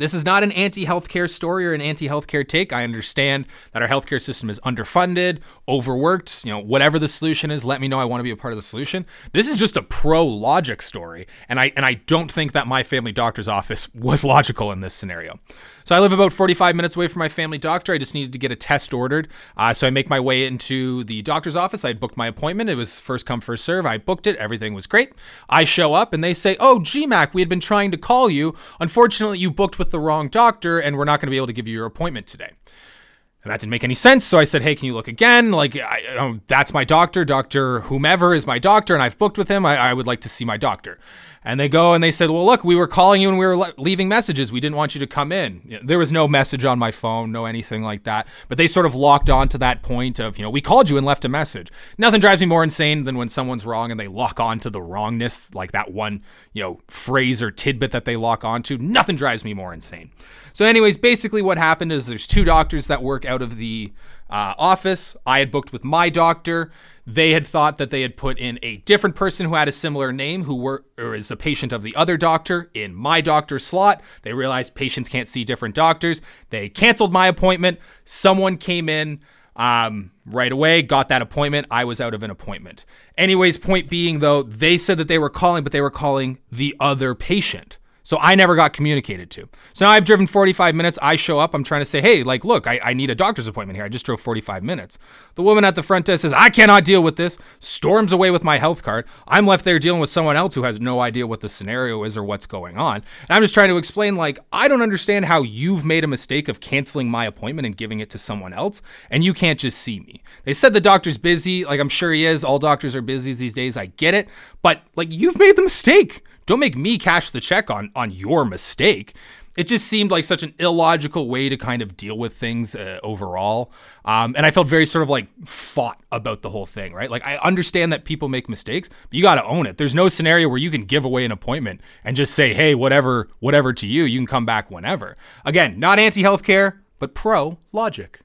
This is not an anti healthcare story or an anti healthcare take. I understand that our healthcare system is underfunded, overworked. You know, whatever the solution is, let me know. I want to be a part of the solution. This is just a pro logic story, and I and I don't think that my family doctor's office was logical in this scenario. So I live about 45 minutes away from my family doctor. I just needed to get a test ordered. Uh, so I make my way into the doctor's office. I had booked my appointment. It was first come, first serve. I booked it. Everything was great. I show up and they say, Oh, GMAC, we had been trying to call you. Unfortunately, you booked with the wrong doctor and we're not going to be able to give you your appointment today. And that didn't make any sense. So I said, Hey, can you look again? Like, I, that's my doctor. Dr. Whomever is my doctor, and I've booked with him. I, I would like to see my doctor. And they go and they said, Well, look, we were calling you and we were le- leaving messages. We didn't want you to come in. There was no message on my phone, no anything like that. But they sort of locked on to that point of, you know, we called you and left a message. Nothing drives me more insane than when someone's wrong and they lock on to the wrongness, like that one, you know, phrase or tidbit that they lock onto. Nothing drives me more insane. So, anyways, basically what happened is there's two doctors that work out of the uh, office. I had booked with my doctor. They had thought that they had put in a different person who had a similar name, who were or is a patient of the other doctor in my doctor's slot. They realized patients can't see different doctors. They canceled my appointment. Someone came in um, right away, got that appointment. I was out of an appointment. Anyways, point being though, they said that they were calling, but they were calling the other patient. So I never got communicated to. So now I've driven 45 minutes. I show up. I'm trying to say, hey, like, look, I, I need a doctor's appointment here. I just drove 45 minutes. The woman at the front desk says, I cannot deal with this, storms away with my health card. I'm left there dealing with someone else who has no idea what the scenario is or what's going on. And I'm just trying to explain, like, I don't understand how you've made a mistake of canceling my appointment and giving it to someone else, and you can't just see me. They said the doctor's busy. Like, I'm sure he is. All doctors are busy these days. I get it. But, like, you've made the mistake. Don't make me cash the check on on your mistake. It just seemed like such an illogical way to kind of deal with things uh, overall. Um, and I felt very sort of like fought about the whole thing, right? Like, I understand that people make mistakes, but you got to own it. There's no scenario where you can give away an appointment and just say, hey, whatever, whatever to you, you can come back whenever. Again, not anti healthcare, but pro logic.